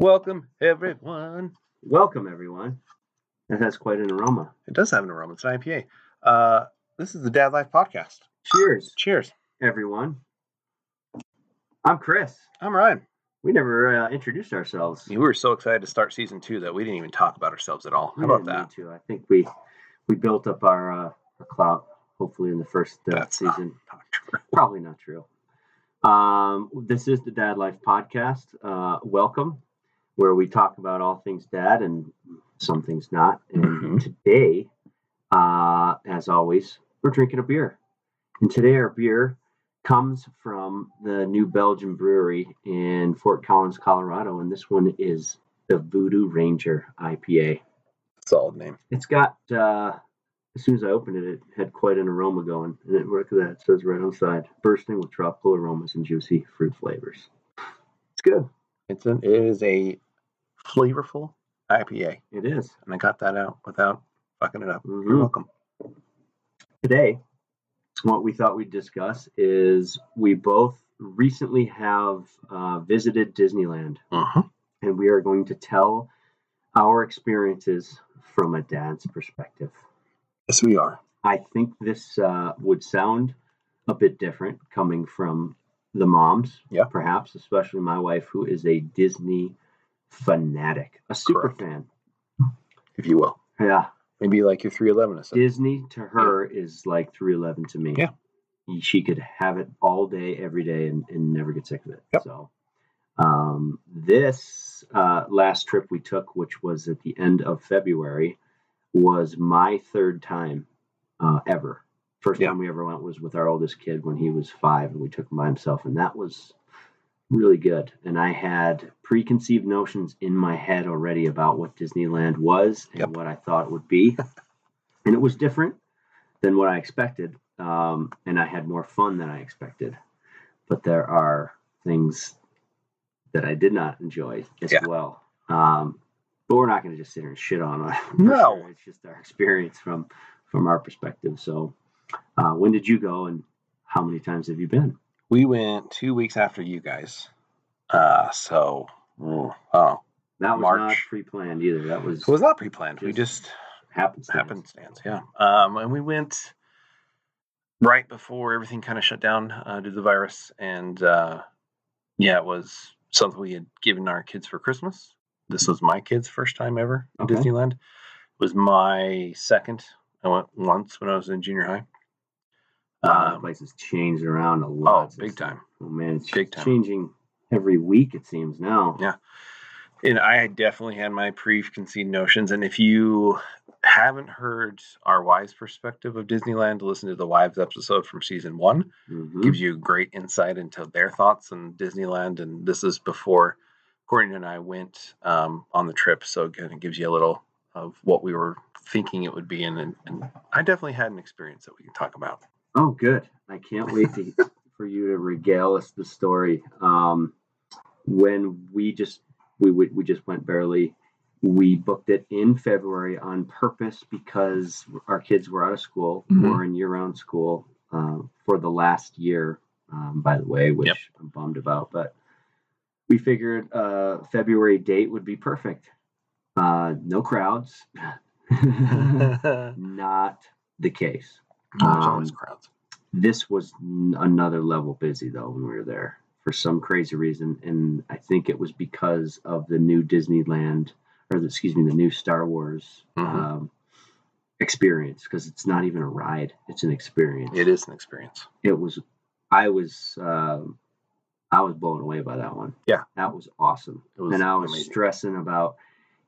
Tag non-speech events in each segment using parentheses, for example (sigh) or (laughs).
Welcome, everyone. welcome everyone. That has quite an aroma. It does have an aroma. It's an IPA. Uh, this is the Dad Life Podcast. Cheers, Cheers. everyone. I'm Chris. I'm Ryan. We never uh, introduced ourselves. We were so excited to start season two that we didn't even talk about ourselves at all. How about that? need to. I think we we built up our, uh, our clout. Hopefully, in the first uh, That's not- season. Not true. (laughs) Probably not true. Um, this is the Dad Life Podcast. Uh, welcome, where we talk about all things dad and some things not. And Mhm. today, uh, as always, we're drinking a beer. And today, our beer comes from the New Belgium Brewery in Fort Collins, Colorado. And this one is the Voodoo Ranger IPA. Solid name. It's got, uh, as soon as I opened it, it had quite an aroma going. And it, look at that. It says right on the side, bursting with tropical aromas and juicy fruit flavors. It's good. It's an, it is a flavorful IPA, It is. and I got that out without fucking it up. You're Mhm. welcome. Today, what we thought we'd discuss is we both recently have uh, visited Disneyland, Uh-huh. and we are going to tell our experiences from a dad's perspective. Yes, we are. I think this uh, would sound a bit different coming from the moms, Yeah. perhaps, especially my wife, who is a Disney fanatic, a super Correct. fan. If you will. Yeah, Maybe like your 311 or something. Disney to her is like 311 to me. Yeah. She could have it all day, every day, and, and never get sick of it. Yep. So, um, this uh, last trip we took, which was at the end of February, was my third time uh, ever. First Yeah. time we ever went was with our oldest kid when he was five, and we took him by himself, and that was really good. And I had preconceived notions in my head already about what Disneyland was and Yep. what I thought it would be, (laughs) and it was different than what I expected. Um, and I had more fun than I expected. But there are things that I did not enjoy as Yeah. well. Um, but we're not going to just sit here and shit on it. (laughs) No. sure. it's just our experience from from our perspective. So, uh, when did you go, and how many times have you been? We went two weeks after you guys. Uh, so, oh, That was March. not pre-planned either. That was it was not pre-planned. we Just just happenstance. happenstance, yeah. Um, and we went right before everything kind of shut down uh, due to the virus, and uh, yeah, it was something we had given our kids for Christmas. This was my kids' first time ever in Okay. Disneyland. It was my second. I went once when I was in junior high. Wow, that Um, place has changed around a lot. oh, big time. Oh man, it's Big time. changing every week. It seems now. Yeah. and I definitely had my preconceived notions. And if you haven't heard our wives' perspective of Disneyland, listen to the wives episode from season one. Mhm. Gives you great insight into their thoughts on Disneyland. And this is before Courtney and I went um, on the trip, so it kind of gives you a little of what we were thinking it would be. And, and, and I definitely had an experience that we can talk about. Oh, good. I can't wait to, (laughs) for you to regale us the story. Um, when we just we, we we just went barely. We booked it in February on purpose because our kids were out of school. Mhm. We're in year-round school uh, for the last year, um, by the way, which Yep. I'm bummed about. But we figured uh, February date would be perfect. Uh, no crowds. (laughs) Not the case. Always Um, crowds. This was n- another level busy though when we were there for some crazy reason, and I think it was because of the new Disneyland, or the, excuse me, the new Star Wars Mhm. um, experience. Because it's not even a ride; it's an experience. It is an experience. It was. I was. um I was blown away by that one. Yeah. that was awesome. It was and I was amazing. stressing about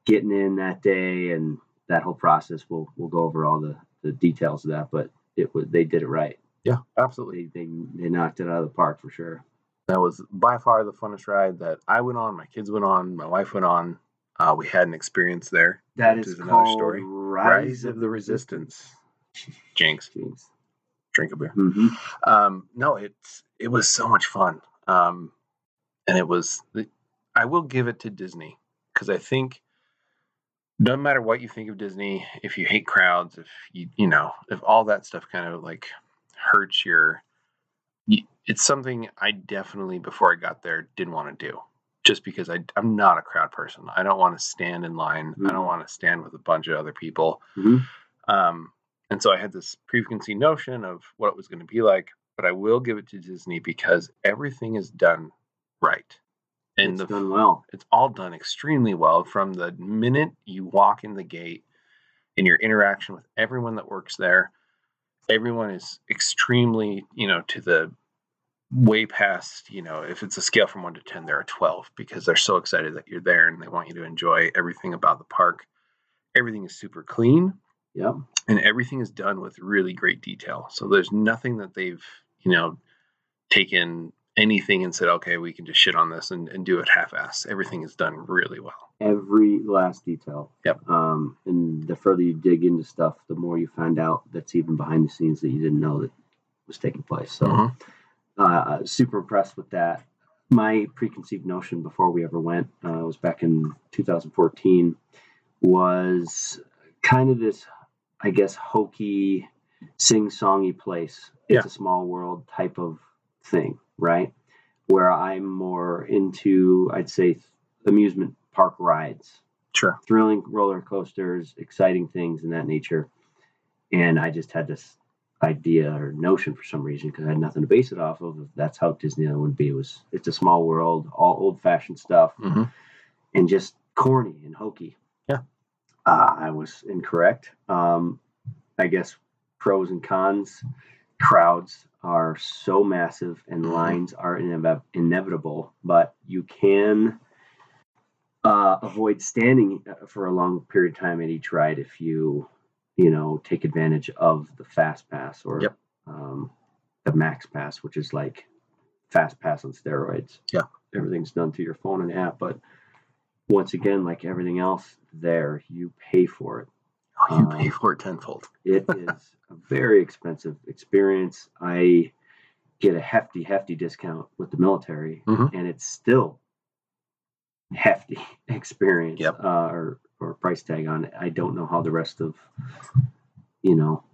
getting in that day and that whole process. We'll we'll go over all the the details of that, but it was they did it right Yeah, absolutely. they, they they knocked it out of the park for sure. That was by far the funnest ride that I went on, my kids went on, my wife went on. Uh, we had an experience there. That which is, another story. Rise, of the Resistance. Jinx, Jeez. drink a beer. hmm Um, no, it's it was so much fun. Um, and it was. I will give it to Disney because I think no matter what you think of Disney, if you hate crowds, if you you know, if all that stuff kind of like hurts your, you, it's something I definitely before I got there didn't want to do. Just because I, I'm not a crowd person. I don't want to stand in line. I don't Mhm. want to stand with a bunch of other people. Mhm. Um, and so I had this preconceived notion of what it was going to be like, but I will give it to Disney because everything is done right. And it's the, done well. it's all done extremely well from the minute you walk in the gate in your interaction with everyone that works there. Everyone is extremely, you know, to the way past, you know, if it's a scale from one to 10, they're a 12 because they're so excited that you're there and they want you to enjoy everything about the park. Everything is super clean Yep. and everything is done with really great detail. So there's nothing that they've, you know, taken anything and said, okay, we can just shit on this and, and do it half ass. Everything is done really well. Every last detail. Yep. Um, and the further you dig into stuff, the more you find out that's even behind the scenes that you didn't know that was taking place. So, Mhm. Uh, super impressed with that. My preconceived notion before we ever went uh, was back in 2014 was kind of this, I guess, hokey, sing-songy place. It's a small world type of thing, right? Where I'm more into, I'd say, amusement park rides, Sure. thrilling roller coasters, exciting things in that nature. And I just had this idea or notion for some reason because I had nothing to base it off of. That's how Disneyland would be. It was it's a small world, all old fashioned stuff, hmm and just corny and hokey. Yeah. Uh, I was incorrect. Um, I guess pros and cons. Crowds are so massive and Mhm. lines are inev- inevitable, but you can uh, avoid standing uh, for a long period of time at each ride if you, you know, take advantage of the fast pass or Yep. um, the max pass, which is like fast pass on steroids. Yeah. everything's done through your phone and app, but once again, like everything else, there you pay for it. Oh, you Um, pay for it tenfold. It is (laughs) a very expensive experience. I get a hefty, hefty discount with the military, Mhm. and it's still hefty (laughs) experience Yep. uh, or or price tag on it. I don't know how the rest of you know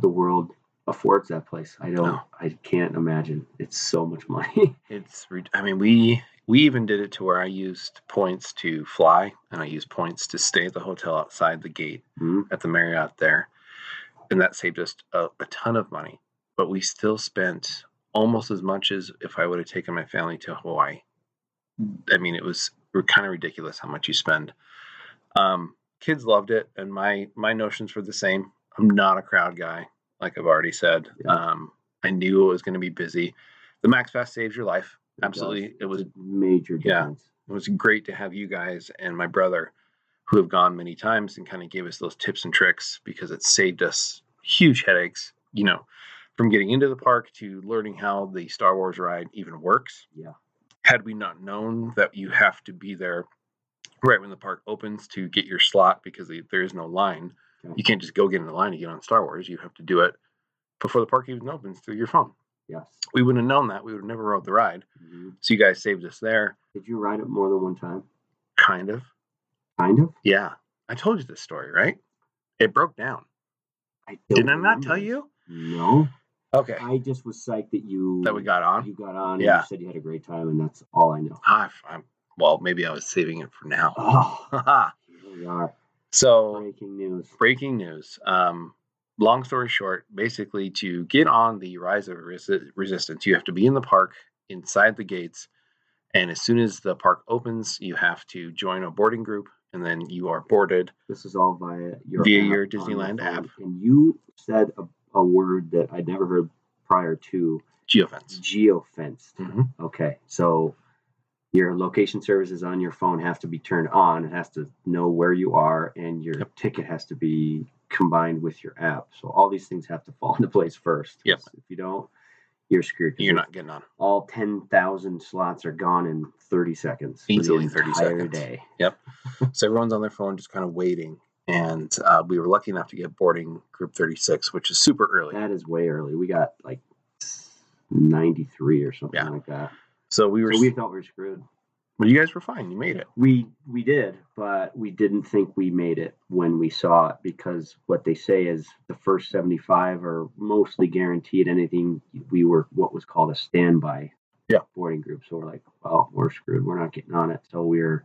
the world affords that place. I don't. No. I can't imagine. It's so much money. (laughs) It's, I mean, we we even did it to where I used points to fly and I used points to stay at the hotel outside the gate Mhm. at the Marriott there, and that saved us a, a ton of money. But we still spent almost as much as if I would have taken my family to Hawaii. I mean, it was kind of ridiculous how much you spend. Um, kids loved it, and my my notions were the same. I'm not a crowd guy, like I've already said. Yeah. Um, I knew it was going to be busy. The Max Pass saves your life. It Absolutely, does. it was major Yeah. it was great to have you guys and my brother who have gone many times and kind of gave us those tips and tricks because it saved us huge headaches you know from getting into the park to learning how the star wars ride even works Yeah. had we not known that you have to be there right when the park opens to get your slot because there is no line you can't just go get in the line to get on star wars you have to do it before the park even opens through your phone Yes. we wouldn't have known that we would have never rode the ride Mhm. so you guys saved us there Did you ride it more than one time? kind of Kind of. Yeah, I told you this story, right? It broke down. I Did I not tell you? No. Okay, I just was psyched that you that we got on. you got on and Yeah. you said you had a great time and that's all I know. Ah, f- I'm, well, maybe I was saving it for now. Oh, (laughs) we are. so, Breaking news. breaking news. Um, long story short, basically, to get on the Rise of Resi- Resistance, you have to be in the park inside the gates, and as soon as the park opens, you have to join a boarding group, and then you are boarded. This is all via your Via your Disneyland app. And you said a, a word that I'd never heard prior to Geofence. geofenced. Mhm. Okay, so your location services on your phone have to be turned on. It has to know where you are, and your Yep. ticket has to be combined with your app. So all these things have to fall into place first. Yep. If you don't, you're screwed. You're not getting on. All ten thousand slots are gone in thirty seconds. Easily 30 entire seconds. Day. Yep. so everyone's on their phone just kind of waiting. And uh, we were lucky enough to get boarding group 36, which is super early. That is way early. We got like ninety three or something Yeah. like that. So we were So we thought we were screwed. But you guys were fine. You made it. We we did, but we didn't think we made it when we saw it because what they say is the first 75 are mostly guaranteed anything we were what was called a standby Yeah. boarding group. So we're like, well, we're screwed. We're not getting on it. So we're,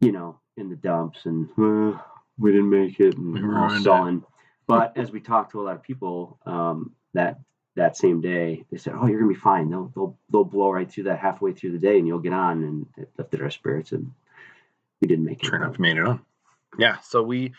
you know, in the dumps and uh, we didn't make it and We all ruined it. sullen. But as we talked to a lot of people um, that that same day, they said, "Oh, you're gonna be fine. They'll they'll they'll blow right through that halfway through the day, and you'll get on." And it lifted our spirits, and we didn't make it. Sure enough, made it on. Yeah. So we,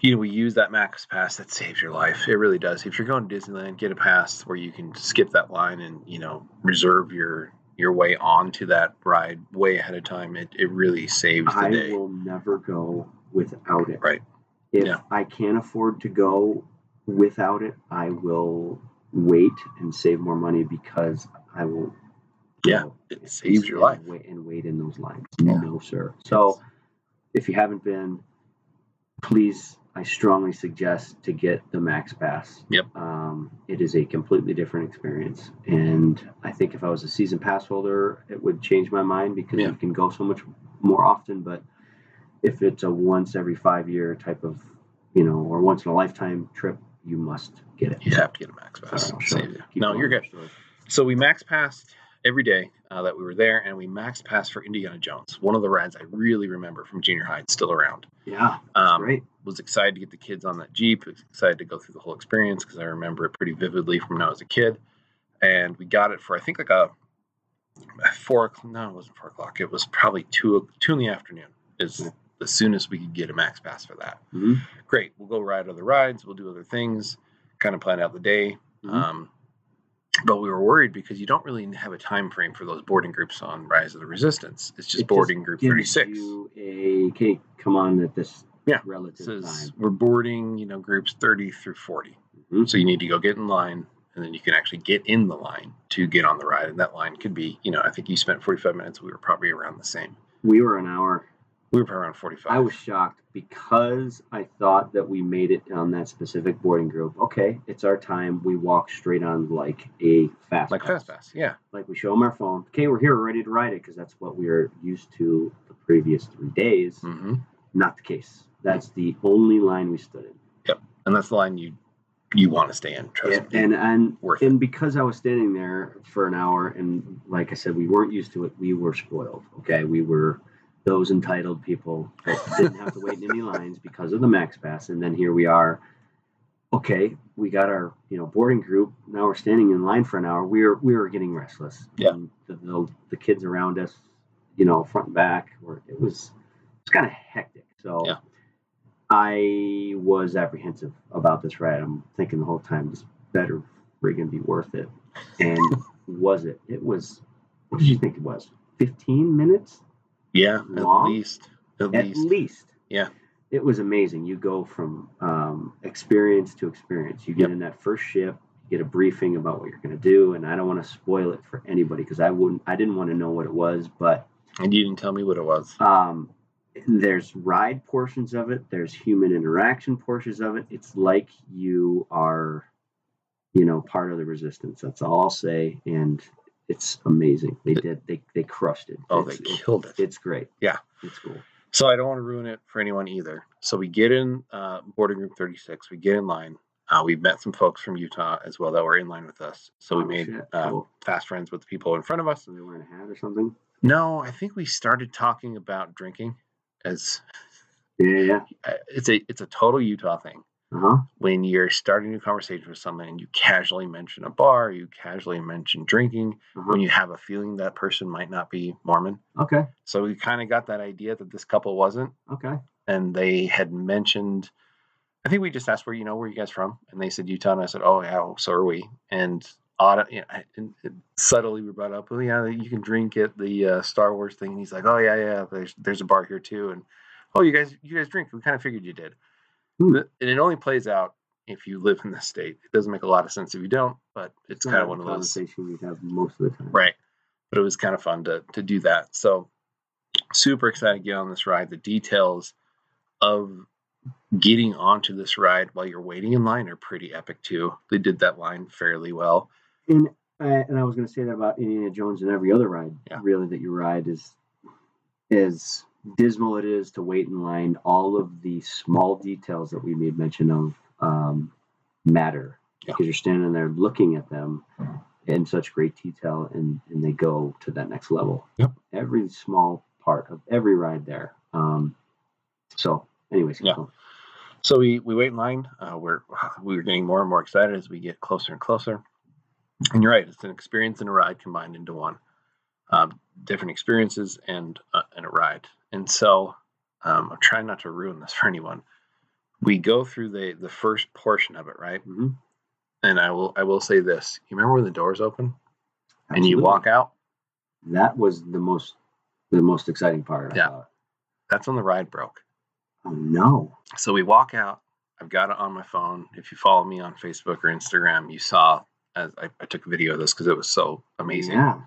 you know, we use that Max Pass that saves your life. It really does. If you're going to Disneyland, get a pass where you can skip that line and you know reserve your your way onto that ride way ahead of time. It it really saves the I day. I will never go without it. Right. If Yeah. I can't afford to go without it, I will wait and save more money because I will. Yeah, go It saves your life. Wait, and wait in those lines. Yeah. No, sir. So, if you haven't been, please, I strongly suggest to get the Max Pass. Yep. Um, it is a completely different experience, and I think if I was a season pass holder, it would change my mind because Yeah. you can go so much more often. But if it's a once every five year type of, you know, or once in a lifetime trip, you must get it. You have to get a Max Pass. Sorry, up. you. No, going you're good. story. So we max passed every day uh, that we were there, and we max passed for Indiana Jones. One of the rides I really remember from junior high. It's still around. Yeah, Um, great. was excited to get the kids on that Jeep. Was excited to go through the whole experience because I remember it pretty vividly from when I was a kid. And we got it for I think like a, four. o'clock- No, it wasn't four o'clock. It was probably two two in the afternoon. Is Yeah. the soonest we could get a max pass for that. Mhm. Great. We'll go ride other rides. We'll do other things. Kind of plan out the day. Mhm. Um, but we were worried because you don't really have a time frame for those boarding groups on Rise of the Resistance. It's just It just boarding group thirty six. A okay, come on at this Yeah. relative says time. we're boarding, you know, groups 30 through 40. Mhm. So you need to go get in line and then you can actually get in the line to get on the ride. And that line could be, you know, I think you spent 45 minutes. We were probably around the same. We were an hour. We were probably around 45. I was shocked because I thought that we made it on that specific boarding group. Okay, it's our time. We walk straight on like a fast like pass. Fast Pass. Yeah. Like we show them our phone. Okay, we're here. We're ready to ride it because that's what we are used to the previous three days. hmm Not the case. That's the only line we stood in. Yep, And that's the line you you want to stay in. Trust Yeah, me. and and Worth it. and because I was standing there for an hour, and like I said, we weren't used to it. We were spoiled. Okay, we were those entitled people that didn't have to wait in any lines because of the Max Pass, and then here we are. Okay, we got our you know boarding group. Now we're standing in line for an hour. We were we were getting restless. Yeah. And the, the, the kids around us, you know, front and back, were it was it's kind of hectic. So. Yeah. I was apprehensive about this ride. I'm thinking the whole time this better friggin' be worth it. And (laughs) was it? It was. What did you think it was? 15 minutes yeah. long? At least. At, at least. least. Yeah. It was amazing. You go from um, experience to experience. You get Yep. in that first ship, you get a briefing about what you're going to do, and I don't want to spoil it for anybody because I wouldn't. I didn't want to know what it was, but And you didn't tell me what it was. um, there's ride portions of it there's human interaction portions of it it's like you are you know part of the resistance that's all i'll say and it's amazing they did they, they crushed it Oh, they it's, it- killed it. it's great Yeah. it's cool So I don't want to ruin it for anyone either. So we get in uh, boarding room 36. We get in line. Uh, we met some folks from Utah as well that were in line with us. So we Oh, made uh, Cool. fast friends with the people in front of us. so they wearing a hat or something No, I think we started talking about drinking as yeah yeah (laughs) it's a it's a total Utah thing. Uh-huh When you're starting a new conversation with someone and you casually mention a bar, you casually mention drinking, uh-huh when you have a feeling that person might not be Mormon. okay So we kind of got that idea that this couple wasn't. okay and they had mentioned I think we just asked where you know where you guys from, and they said Utah, and I said, oh yeah, so are we. And auto, you know, subtly we brought up, oh yeah, you can drink at the uh, Star Wars thing. And he's like, oh yeah, yeah, there's there's a bar here too, and oh you guys you guys drink. We kind of figured you did. Hmm. And it only plays out if you live in the state. It doesn't make a lot of sense if you don't, but it's kind of one of those conversation we'd have most of the time Right. But it was kind of fun to to do that. So super excited to get on this ride. The details of getting onto this ride while you're waiting in line are pretty epic too. They did that line fairly well. and uh, and I was going to say that about Indiana Jones and every other ride Yeah. really that you ride is as dismal it is to wait in line, all of the small details that we made mention of um, matter Yeah. because you're standing there looking at them in such great detail, and and they go to that next level. Yep. Every small part of every ride there. Um, so, anyways, Yeah. So we we wait in line. Uh, we're we (sighs) were getting more and more excited as we get closer and closer. And you're right; it's an experience and a ride combined into one. Um, different experiences and uh, and a ride. And so um, I'm trying not to ruin this (laughs) for anyone. We go through the the first portion of it, right? Mhm. And I will I will say this: you remember when the doors open and you walk out? That was the most the most exciting part. Yeah. That's when the ride broke. Oh no. So we walk out. I've got it on my phone. If you follow me on Facebook or Instagram, you saw as I, I took a video of this because it was so amazing. Yeah.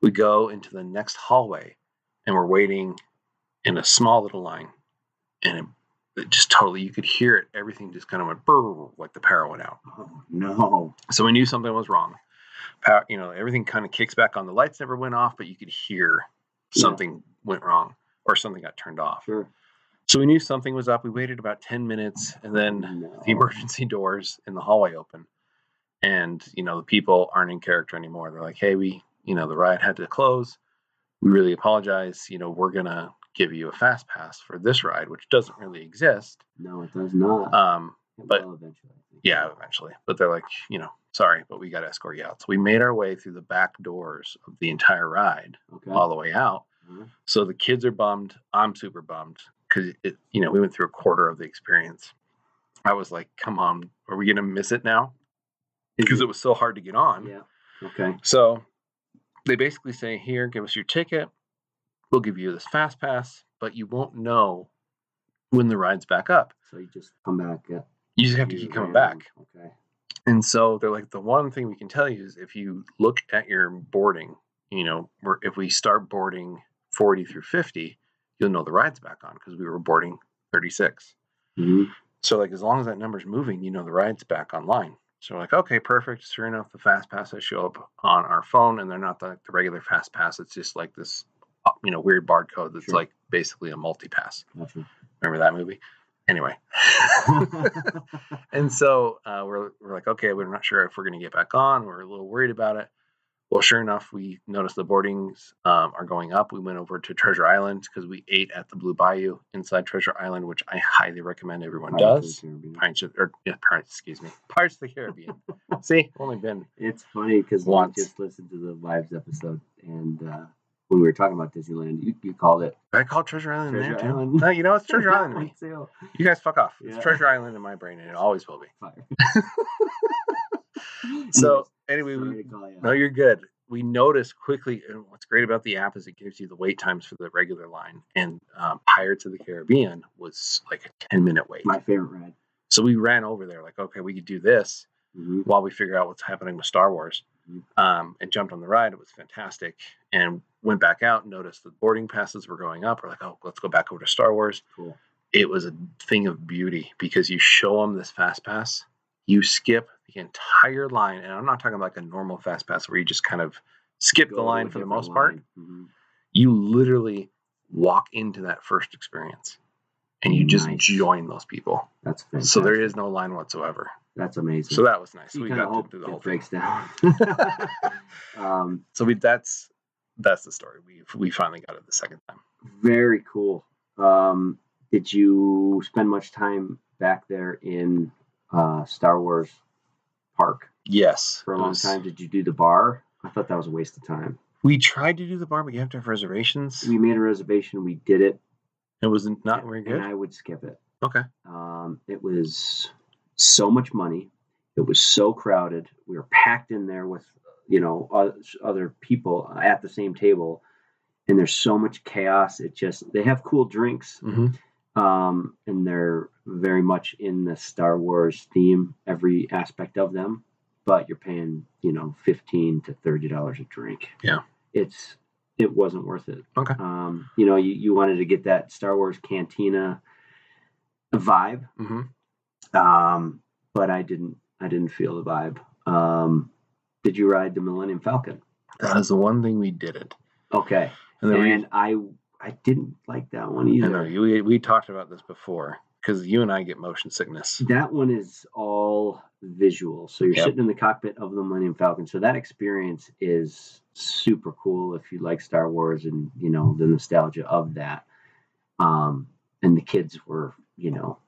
We go into the next hallway and we're waiting in a small little line. And it, it just totally, you could hear it. Everything just kind of went brrr, like the power went out. Oh no. So we knew something was wrong. Power, you know, everything kind of kicks back on. The lights never went off, but you could hear Yeah. something went wrong or something got turned off. Sure. So we knew something was up. We waited about 10 minutes and then oh, No. the (laughs) emergency doors in the hallway open. And, you know, the people aren't in character anymore. They're like, hey, we, you know, the ride had to close. We really apologize. You know, we're going to give you a fast pass for this ride, which doesn't really exist. No, it does not. Um, It but- eventually. Yeah, eventually. But they're like, you know, sorry, but we got to escort you out. So we made our way through the back doors of the entire ride Okay. all the way out. Mhm. So the kids are bummed. I'm super bummed because it, you know, we went through a quarter of the experience. I was like, come on, are we going to miss it now? Because it was so hard to get on. Yeah. Okay. So they basically say, here, give us your ticket. We'll give you this fast pass, but you won't know when the ride's back up. So you just come back. At You just have to keep coming back. Okay. And so they're like, the one thing we can tell you is if you look at your boarding, you know, if we start boarding 40 through 50, you'll know the ride's back on because we were boarding 36. Mhm. So, like, as long as that number's moving, you know the ride's back online. So, we're like, okay, perfect. Sure enough, the fast passes show up on our phone, and they're not the, the regular fast pass. It's just like this, you know, weird barcode that's Sure. like basically a multi pass. Gotcha. Remember that movie? Anyway. (laughs) and so uh, we're, we're like, okay, we're not sure if we're going to get back on. We're a little worried about it. Well, sure enough, we noticed the boardings um, are going up. We went over to Treasure Island because we ate at the Blue Bayou inside Treasure Island, which I highly recommend everyone Pirates does. Pirates, of- or yeah, Pirates, excuse me, Pirates of the Caribbean. (laughs) See, only been It's funny because I just listened to the Vibes episode, and uh, when we were talking about Disneyland, you, you called it I call Treasure Island Treasure there too. Island. No, you know it's Treasure (laughs) Island me. too. You guys fuck off. It's Treasure Island in my brain, and it always will be. Fire. (laughs) So anyway, we, call you No, you're good. We noticed quickly, and what's great about the app is it gives you the wait times for the regular line. And um, Pirates of the Caribbean was like a 10 minute wait. my favorite ride. So we ran over there, like, okay, we could do this hmm while we figure out what's happening with Star Wars. Um, and jumped on the ride. It was fantastic. And went back out and noticed the boarding passes were going up. We're like, oh, let's go back over to Star Wars. Cool. It was a thing of beauty because you show them this fast pass, you skip the entire line. And I'm not talking about like a normal fast pass where you just kind of skip Go the line for the most part. line. Mhm. You literally walk into that first experience and you just Nice. join those people. That's fantastic. So there is no line whatsoever. That's amazing. So that was nice. you we kind of got hope to do the it whole thing. breaks down. (laughs) (laughs) um, So we that's that's the story. We we finally got it the second time. very cool. Um, did you spend much time back there in uh, Star Wars Park Yes. for a long was- time? Did you do the bar? I thought that was a waste of time. We tried to do the bar, but you have to have reservations. We made a reservation. We did it. It was not very good. And I would skip it. Okay. Um, it was so much money. It was so crowded. We were packed in there with, you know, other people at the same table, and there's so much chaos. It just they have cool drinks, hmm um, and they're very much in the Star Wars theme, every aspect of them. But you're paying, you know, fifteen to thirty dollars a drink. Yeah. it's it wasn't worth it. Okay. Um, you know, you, you wanted to get that Star Wars cantina vibe, hmm um, but I didn't. I didn't feel the vibe. Um, did you ride the Millennium Falcon? That is the one thing we didn't. Okay, And and reason, I I didn't like that one I either. know we we talked about this before because you and I get motion sickness. That one is all visual. So you're Yep. sitting in the cockpit of the Millennium Falcon. So that experience is super cool if you like Star Wars and you know the nostalgia of that. Um, and the kids were, you know,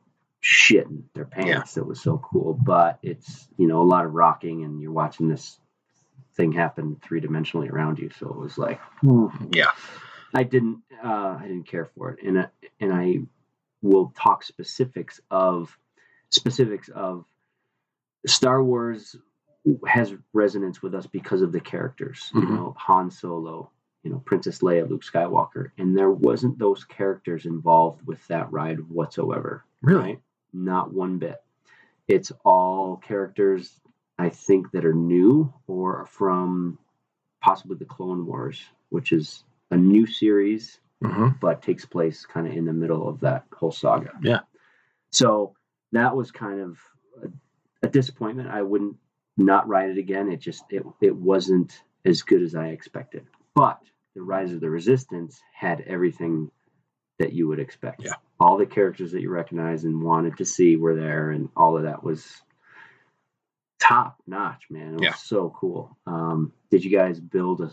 shitting their pants. It was so cool. But it's you know a lot of rocking, and you're watching this thing happen three dimensionally around you. So it was like, Yeah, I didn't uh, I didn't care for it, and I, and I will talk specifics of specifics of Star Wars has resonance with us because of the characters. You Mhm. know, Han Solo, you know, Princess Leia, Luke Skywalker, and there wasn't those characters involved with that ride whatsoever. really. Right? Not one bit. It's all characters I think that are new or from possibly the Clone Wars, which is a new series hmm but takes place kind of in the middle of that whole saga. Yeah. So that was kind of a, a disappointment. I wouldn't not write it again. It just it it wasn't as good as I expected. But the Rise of the Resistance had everything that you would expect. Yeah. All the characters that you recognize and wanted to see were there, and all of that was top notch, man. It was Yeah. so cool. Um, did you guys build a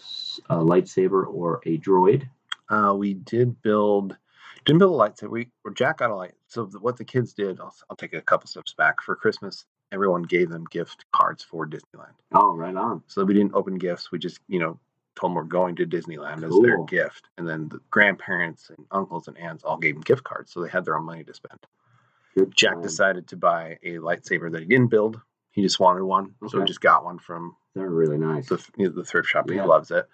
lightsaber or a droid? Uh, we did build, didn't build a lightsaber. We or Jack got a light. So the, what the kids did, I'll, I'll take a couple steps back. For Christmas, everyone gave them gift cards for Disneyland. Oh, right on. So we didn't open gifts. We just, you know, told them we're going to Disneyland as their gift. And then the grandparents and uncles and aunts all gave them gift cards, so they had their own money to spend. Good Jack time. decided to buy a lightsaber that he didn't build. He just wanted one, so he just got one from They're really nice. the you know, the thrift shop. Yeah. He loves it.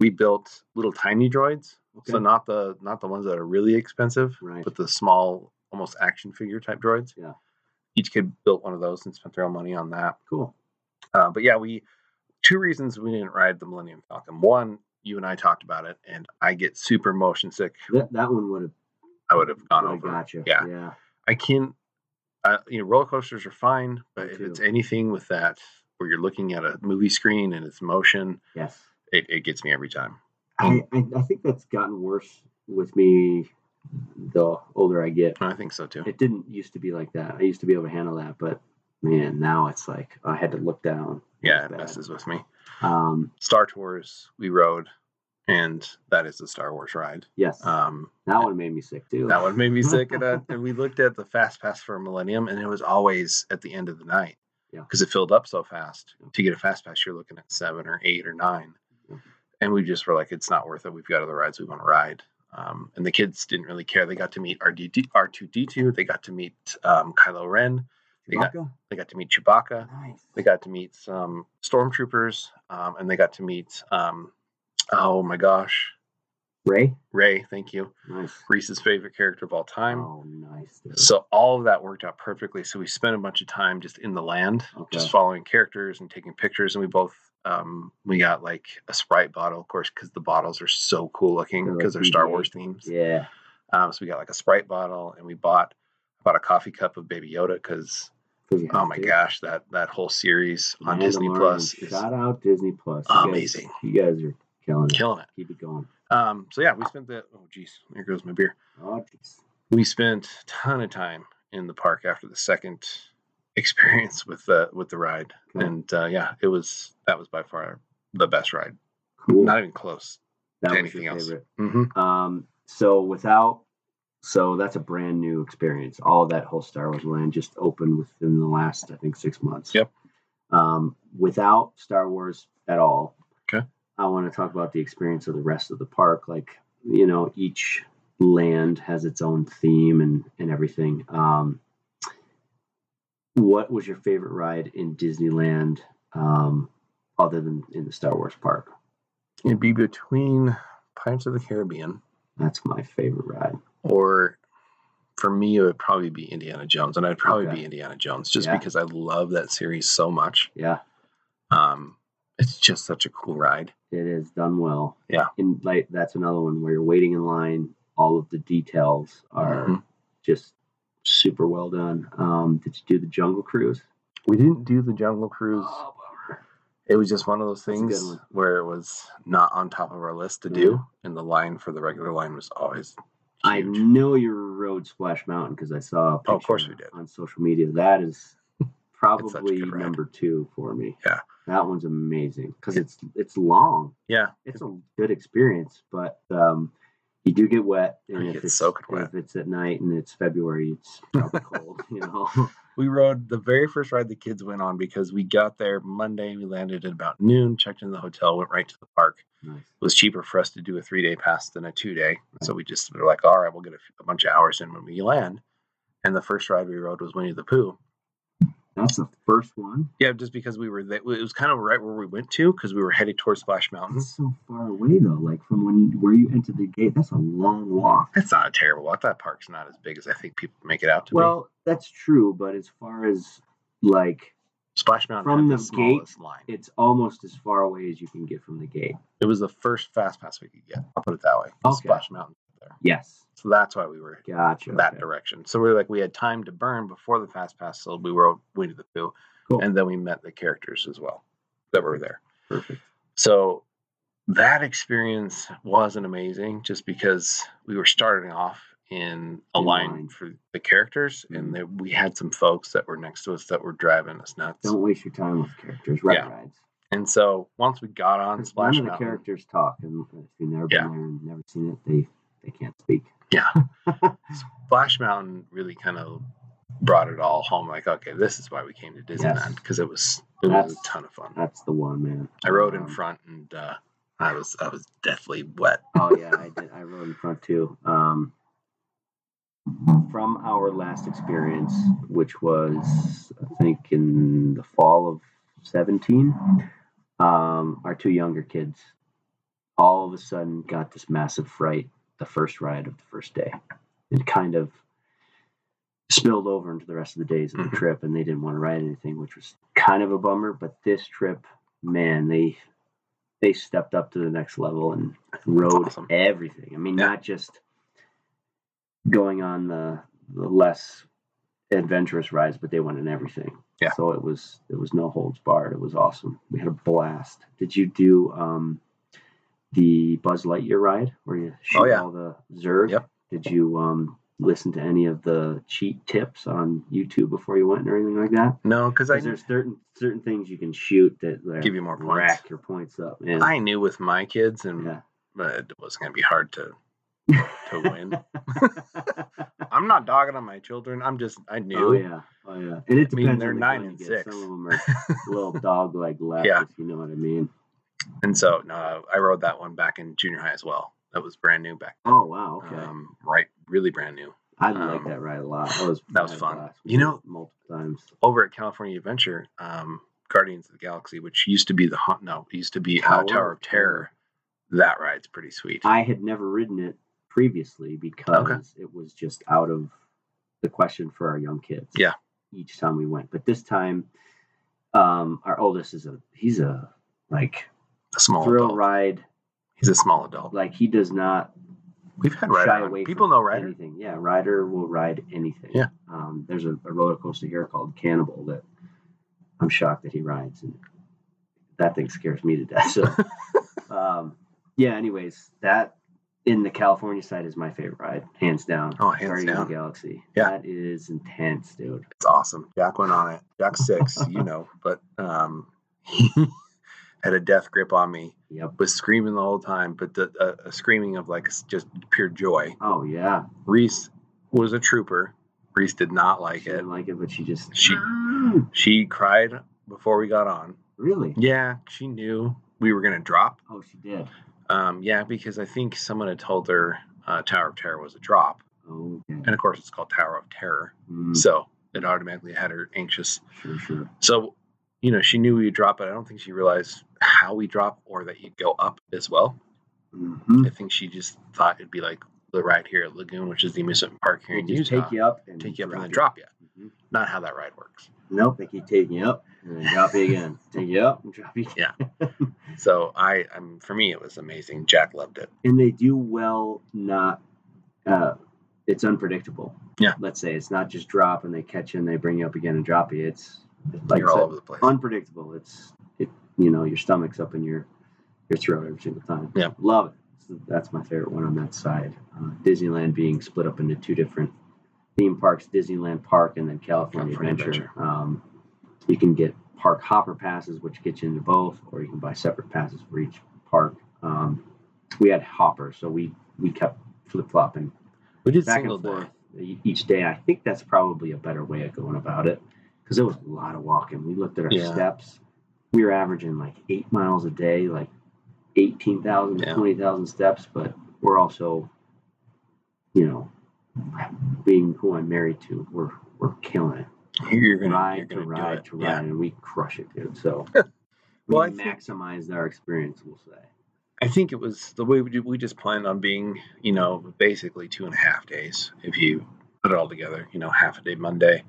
We built little tiny droids, so not the not the ones that are really expensive, Right. but the small, almost action figure type droids. Yeah. Each kid built one of those and spent their own money on that. Cool. Uh, but yeah, we two reasons we didn't ride the Millennium Falcon. One, you and I talked about it, and I get super motion sick. That that one would have I would have gone over. got you. Yeah. Yeah. I can't. Uh, you know, roller coasters are fine, but Me if too. it's anything with that where you're looking at a movie screen and it's motion, Yes. it, it gets me every time. I, I I think that's gotten worse with me the older I get. I think so too. It didn't used to be like that. I used to be able to handle that, but man, now it's like I had to look down. Yeah, it messes with me. Um. Star Tours, we rode, and that is the Star Wars ride. Yes. Um, that one made me sick too. that one made me sick. And, uh, (laughs) and we looked at the Fast Pass for Millennium, and it was always at the end of the night Yeah. because it filled up so fast. To get a Fast Pass, you're looking at seven or eight or nine. And we just were like, it's not worth it. We've got other rides we want to ride. Um, and the kids didn't really care. They got to meet RD, R2D2. They got to meet um, Kylo Ren. They got, Chewbacca? they got to meet Chewbacca. Nice. They got to meet some stormtroopers, um, and they got to meet, um, oh my gosh, Rey. Rey. Thank you, Nice. Reese's favorite character of all time. Oh, nice. dude. So all of that worked out perfectly. So we spent a bunch of time just in the land, Okay. just following characters and taking pictures. And we both um, we got like a Sprite bottle, of course, because the bottles are so cool looking because they're Star Wars themes. Yeah. Um, so we got like a Sprite bottle, and we bought bought a coffee cup of Baby Yoda because oh my to. gosh, that that whole series on Disney. Plus Shout out Disney Plus. You guys- amazing. you guys are killing it. killing it. Keep it going. Um, so yeah, we spent the oh geez, there goes my beer. Oh, jeez. We spent a ton of time in the park after the second experience with the with the ride, Okay. and uh, yeah, it was that was by far the best ride. Cool. Not even close. that to was anything else. favorite. hmm Um, so without, so that's a brand new experience. All that whole Star Wars land just opened within the last, I think, six months. Yep. Um, without Star Wars at all. Okay. I want to talk about the experience of the rest of the park. Like, you know, each land has its own theme and and everything. Um, what was your favorite ride in Disneyland, um, other than in the Star Wars park? It'd be between Pirates of the Caribbean That's my favorite ride. or. For me, it would probably be Indiana Jones, and I'd probably Okay. be Indiana Jones just Yeah. because I love that series so much. Yeah. Um, it's just such a cool ride. It is done well. Yeah. And like that's another one where you're waiting in line. All of the details are Mhm. just super well done. Um, did you do the Jungle Cruise? We didn't do the Jungle Cruise. bummer. it was just one of those That's a good things where it was not on top of our list to do, and the line for the regular line was always I know you rode Splash Mountain because I saw. A Oh, of course we did. on social media. That is (laughs) probably number two for me. Yeah. that one's amazing because it's it's long. yeah, It's a good experience, but um, you do get wet, and You if get it's soaked wet. if it's at night and it's February, it's probably cold. You (laughs) know. we rode the very first ride the kids went on because we got there Monday. We landed at about noon, checked in the hotel, went right to the park. nice. It was cheaper for us to do a three day pass than a two day. So we just were like, all right, we'll get a bunch of hours in when we land. And the first ride we rode was Winnie the Pooh. That's the first one. Yeah, just because we were there, it was kind of right where we went to because we were headed towards Splash Mountain. That's so far away though. Like from when where you entered the gate, that's a long walk. That's not a terrible walk. That park's not as big as I think people make it out to be. Well, that's true, but as far as like Splash Mountain from the the, gate- line. it's almost as far away as you can get from the gate. It was the first fast pass we could get. I'll put it that way. Okay. Splash Mountain there. Yes. So that's why we were Gotcha. that okay. direction. So we were like we had time to burn before the fast pass, so we rode Winnie the Pooh, Cool. and then we met the characters as well that were there. Perfect. So that experience wasn't amazing, just because we were starting off in a In line line. for the characters, Mhm. and there, we had some folks that were next to us that were driving us nuts. Don't waste your time with characters. Right Yeah. rides. And so once we got on Splash None of the Mountain, characters talk, and if you've never Yeah. been there and never seen it, they they can't speak. Yeah. (laughs) Splash Mountain really kind of brought it all home. Like, okay, this is why we came to Disneyland because it was it was a ton of fun. That's the one, man. I rode in Um, front and uh, I was I was deathly wet. Oh yeah, I did. I rode in front too. Um, from our last experience, which was I think in the fall of seventeen, um, our two younger kids all of a sudden got this massive fright the first ride of the first day. It kind of spilled over into the rest of the days of the Mhm. trip, and they didn't want to ride anything, which was kind of a bummer. But this trip, man, they they stepped up to the next level and rode awesome. everything. I mean, Yeah. not just going on the, the less adventurous rides, but they went in everything. Yeah. So it was it was no holds barred. It was awesome. We had a blast. Did you do um the Buzz Lightyear ride where you shoot Oh, yeah. all the Zurg? Yep. Did you um listen to any of the cheat tips on YouTube before you went or anything like that? No, because I there's certain certain things you can shoot that like, give you more points. rack your points up. And I knew with my kids and yeah. but it was going to be hard to to win. (laughs) (laughs) I'm not dogging on my children. I'm just I knew. Oh yeah, oh yeah, and it I mean, they're on the nine and six. Some of them are little (laughs) dog leg left, Yeah. if you know what I mean. And so no, I rode that one back in junior high as well. That was brand new back. Oh wow, okay. Um, right, really brand new. I like um, that ride a lot. That was that was I had a fun. You know- multiple times. Over at California Adventure, um, Guardians of the Galaxy, which used to be the haunt, no, used to be Tower, uh, Tower of Terror. That ride's pretty sweet. I had never ridden it previously because it was just out of the question for our young kids. Yeah. Each time we went, but this time, um, our oldest is a he's a like a small thrill adult. ride. He's a small adult. Like he does not We've had shy Ryder. People know Ryder. anything. Yeah, Ryder will ride anything. Yeah. Um, there's a, a roller coaster here called Cannibal that I'm shocked that he rides, and that thing scares me to death. So, (laughs) um, yeah. Anyways, that in the California side is my favorite ride, hands down. Oh, hands Guardians of down. Galaxy. Yeah. That is intense, dude. It's awesome. Jack went on it. Jack six, (laughs) you know, but um, (laughs) had a death grip on me. Yep. Was screaming the whole time, but the uh, a screaming of like just pure joy. Oh yeah. Reese was a trooper. Reese did not like She it. didn't like it, but she just She she cried before we got on. really. Yeah, she knew we were gonna drop. Oh, she did. Um, yeah, because I think someone had told her uh, Tower of Terror was a drop, Oh, okay. and of course it's called Tower of Terror, Mm, so it automatically had her anxious. sure, sure. So, you know, she knew we'd drop, but I don't think she realized how we drop or that you'd go up as well. hmm I think she just thought it'd be like the ride here at Lagoon, which is the amusement park here They in just Utah. take you up and take you up and then drop you. Mhm. Not how that ride works. Nope, they keep taking you up and then drop you again. (laughs) Take you up and drop you. Yeah. So I, I'm for me, it was amazing. Jack loved it. And they do well. Not, uh, it's unpredictable. Yeah. Let's say it's not just drop and they catch you and they bring you up again and drop you. It's like You're all said, over the place. unpredictable. It's it you know your stomach's up in your your throat every single time. Yeah. love it. So that's my favorite one on that side. Uh, Disneyland being split up into two different theme parks: Disneyland Park and then California, California Adventure. Um, you can get park hopper passes, which get you into both, or you can buy separate passes for each park. Um, we had hoppers, so we we kept flip flopping We did back and forth e- each day. I think that's probably a better way of going about it because there was a lot of walking. We looked at our Yeah. steps. We were averaging like eight miles a day, like 18,000 to Yeah. 20,000 steps, but we're also, you know, being who I'm married to, we're, we're killing it. You're gonna, ride you're to gonna do ride to ride, Yeah. and we crush it, dude. So (laughs) Well, we I think- maximized our experience, we'll say. I think it was the way we did, we just planned on being, you know, basically two and a half days if you put it all together. You know, half a day Monday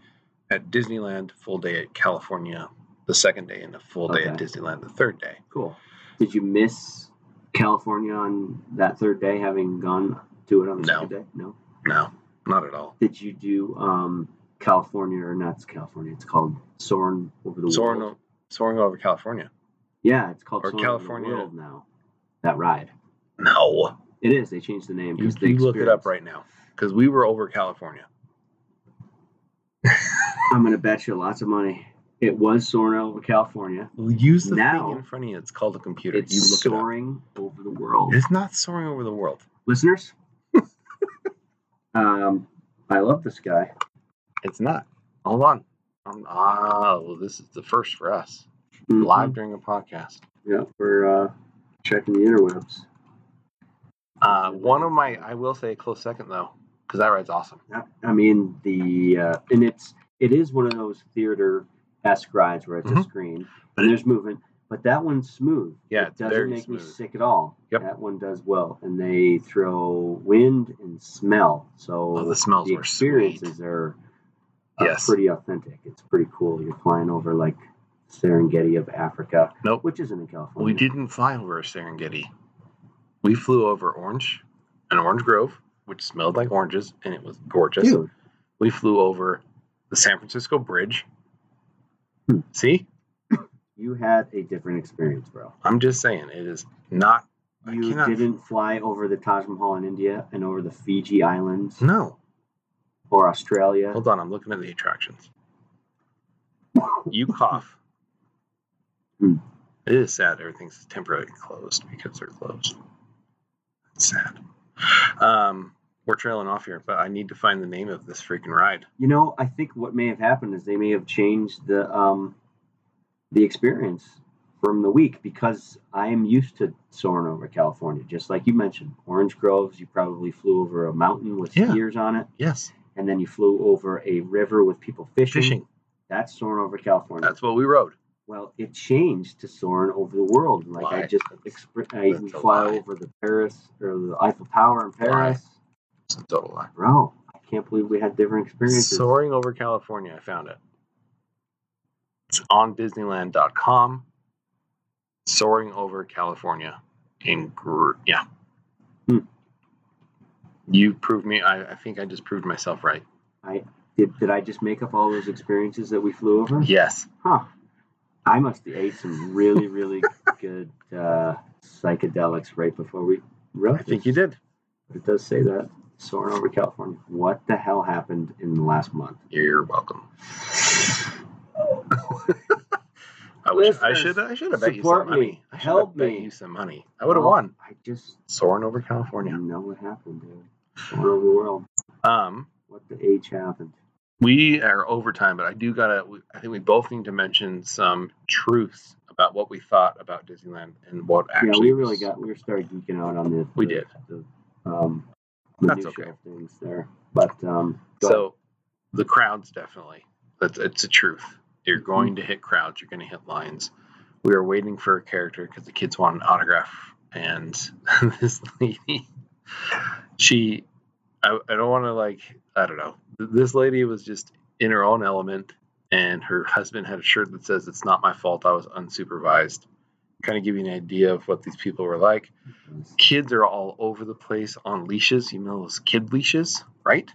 at Disneyland, full day at California, the second day, and a full day at Disneyland the third day. Cool. Did you miss California on that third day, having gone to it on the No. second day? No. No, not at all. Did you do um, California or not California? It's called Soaring over the Soaring, World. soaring over California. Yeah, it's called or Soaring California. over the World now. That ride. No, It is. They changed the name. you, the you look it up right now because we were over California. I'm going to bet you lots of money. It was Soaring over California. Well, use the Now- thing in front of you. It's called a computer. It's you look it. Soaring over the World. It's not soaring over the world. Listeners, (laughs) um, I love this guy. It's not. Hold on. Um, ah, well, this is the first for us. Mhm. Live during a podcast. Yeah, we're uh, checking the interwebs. Uh, one of my, I will say a close second though, because that ride's awesome. Yeah, I mean the uh, and it's it is one of those theater esque rides where it's a Mhm. screen But and there's movement, but that one's smooth. Yeah, it doesn't make me sick at all. Yep. that one does well, and they throw wind and smell, so Oh, the smells the were experiences are, are Yes. pretty authentic. It's pretty cool. You're flying over like Serengeti of Africa, Nope. which isn't in California. We didn't fly over Serengeti. We flew over Orange, an orange grove, which smelled like oranges, and it was gorgeous. Dude, We flew over the San Francisco Bridge. Hmm. See, you had a different experience, bro. I'm just saying, it is not. I You cannot- didn't fly over the Taj Mahal in India and over the Fiji Islands No. or Australia. Hold on, I'm looking at the attractions. You cough. Hmm. It is sad everything's temporarily closed because they're closed. It's sad. Um, we're trailing off here, but I need to find the name of this freaking ride. You know, I think what may have happened is they may have changed the um, the experience from the week because I am used to soaring over California, just like you mentioned. Orange groves, you probably flew over a mountain with Yeah. skiers on it, Yes, and then you flew over a river with people fishing. fishing. That's soaring over California. That's what we rode. well, it changed to soaring over the world. Like I just exp- I, we fly lie. over the Paris or the Eiffel Tower in Paris. Total lie. Bro, I can't believe we had different experiences. Soaring over California. I found it. It's on Disneyland.com. Soaring over California. In gr- yeah. Hmm. You proved me. I, I think I just proved myself right. I did, did I just make up all those experiences that we flew over? Yes. Huh. I must have ate some really, really (laughs) good uh, psychedelics right before we wrote I think this. you did. It does say that. Soaring over California. What the hell happened in the last month? You're welcome. (laughs) I wish I should I should have bet you some me. money. I Help have bet you some money. I would have Well, won. I just Soaring over California. I know what happened, dude. Soaring over the world. Um, What the H happened? we are over time, but I do gotta. I think we both need to mention some truths about what we thought about Disneyland and what actually. yeah, we really got we were started geeking out on this. We did. the um That's okay. things there. But um go ahead. So, the crowds definitely. That's it's a truth. You're Mhm. going to hit crowds. You're going to hit lines. We were waiting for a character because the kids want an autograph, and (laughs) this lady, she, I, I don't want to like, I don't know. This lady was just in her own element, and her husband had a shirt that says, "It's not my fault. I was unsupervised." Kind of give you an idea of what these people were like. Kids are all over the place on leashes. You know those kid leashes, right?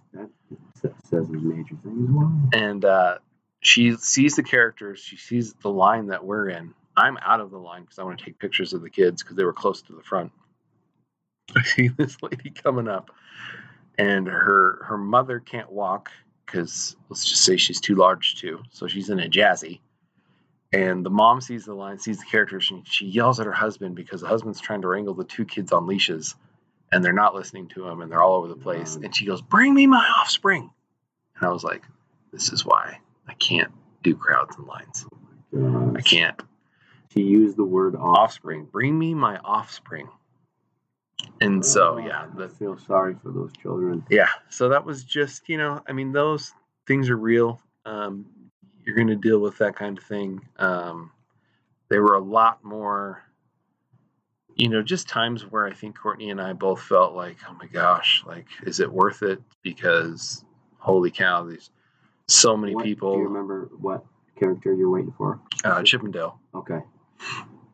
that says a major thing as well. and uh, she sees the characters. She sees the line that we're in. I'm out of the line because I want to take pictures of the kids because they were close to the front. I see (laughs) this lady coming up, and her her mother can't walk because let's just say she's too large too, so she's in a jazzy. And the mom sees the line, sees the characters, and she yells at her husband because the husband's trying to wrangle the two kids on leashes, and they're not listening to him, and they're all over the place. Um, And she goes, "Bring me my offspring," and I was like, "This is why I can't do crowds and lines. I can't." She used the word off. offspring. Bring me my offspring. And so, yeah, I the, feel sorry for those children. yeah. So that was just, you know, I mean, those things are real. Um, you're going to deal with that kind of thing. Um, they were a lot more, you know, just times where I think Courtney and I both felt like, oh my gosh, like, is it worth it? Because holy cow, these so many What- Do people. you remember what character you're waiting for? uh, Chip 'n' Dale. Okay.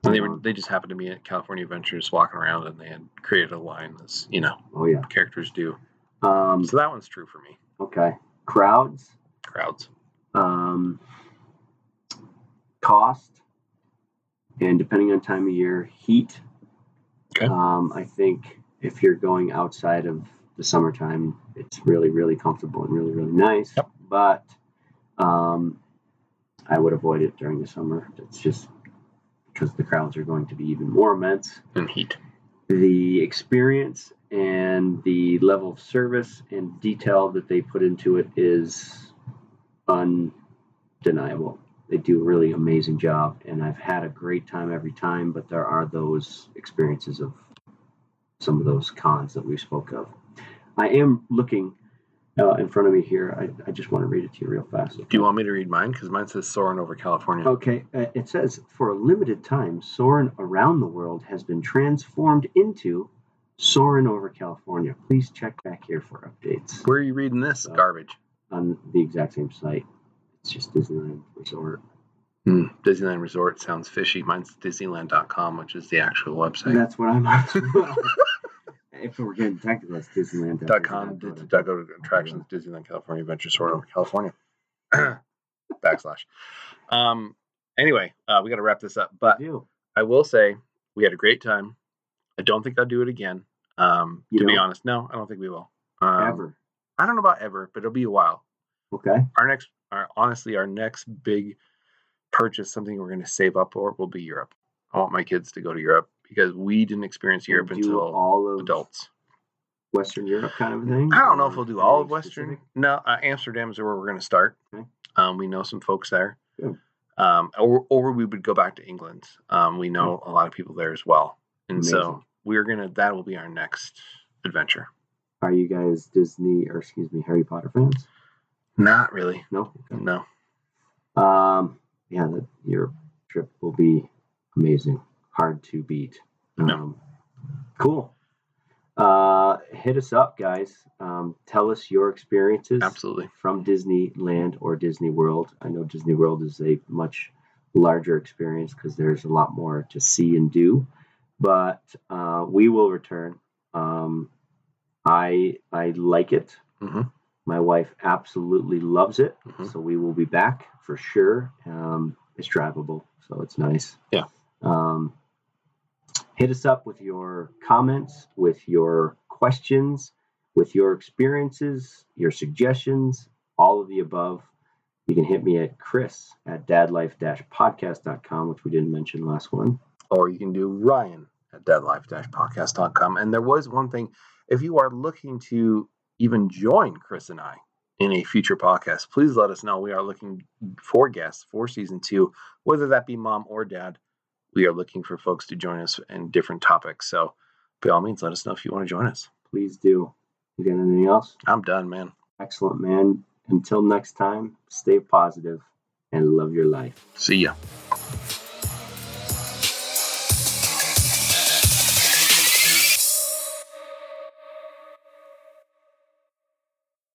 And they were Um, they just happened to be at California Adventures walking around and they had created a line that's you know Oh yeah. characters do. Um, So that one's true for me. okay. Crowds. Crowds. Um, cost. And depending on time of year, heat. Okay. Um, I think if you're going outside of the summertime, it's really, really comfortable and really, really nice. Yep. But um, I would avoid it during the summer. It's just because the crowds are going to be even more immense. And heat. The experience and the level of service and detail that they put into it is undeniable. They do a really amazing job, and I've had a great time every time. But there are those experiences of some of those cons that we spoke of. I am looking uh, in front of me here. I, I just want to read it to you real fast. Do you want me to read mine? Because mine says soaring over California. Okay, uh, it says for a limited time, Soarin' Around the World has been transformed into Soarin' Over California. Please check back here for updates Where are you reading this? Uh, Garbage. On the exact same site. It's just Disneyland Resort. Hmm. Disneyland Resort sounds fishy. Mine's Disneyland.com, which is the actual website. That's what I'm on. as (laughs) well. if we're getting technical, it's Disneyland. dot com. Did go to attractions. Disneyland California Adventure soaring over California. (clears throat) Backslash. Um. Anyway, uh, we got to wrap this up, but. I will say we had a great time. I don't think I'll do it again. Um, to be honest, no, I don't think we will. Um, Ever. I don't know about ever, but it'll be a while. Okay. Our next, our honestly, our next big purchase, something we're going to save up for, will be Europe. I want my kids to go to Europe because we didn't experience Europe do until all adults. Western Europe kind of thing. I don't know if we'll do all of Western. specific? No, uh, Amsterdam is where we're going to start. Okay. Um, we know some folks there. Um, or, or we would go back to England. Um, we know a lot of people there as well, and so we're gonna. That will be our next adventure. Are you guys Disney or excuse me Harry Potter fans? Not really. No. Okay. No. Um, yeah, the, your trip will be amazing. Hard to beat. No. Um, cool. Uh, hit us up, guys. Um, tell us your experiences Absolutely. from Disneyland or Disney World. I know Disney World is a much larger experience because there's a lot more to see and do, but uh, we will return. Um, I I like it. Mhm. My wife absolutely loves it. Mhm. So we will be back for sure. Um, it's drivable, so it's nice. Yeah. Um, hit us up with your comments, with your questions, with your experiences, your suggestions, all of the above. You can hit me at chris at dadlife-podcast.com, which we didn't mention last one. Or you can do Ryan at dadlife-podcast.com. And there was one thing. If you are looking to even join Chris and I in a future podcast, please let us know. We are looking for guests for season two, whether that be mom or dad. We are looking for folks to join us in different topics. So by all means, let us know if you want to join us. Please do. You got anything else? I'm done, man. Excellent, man. Until next time, stay positive and love your life. See ya.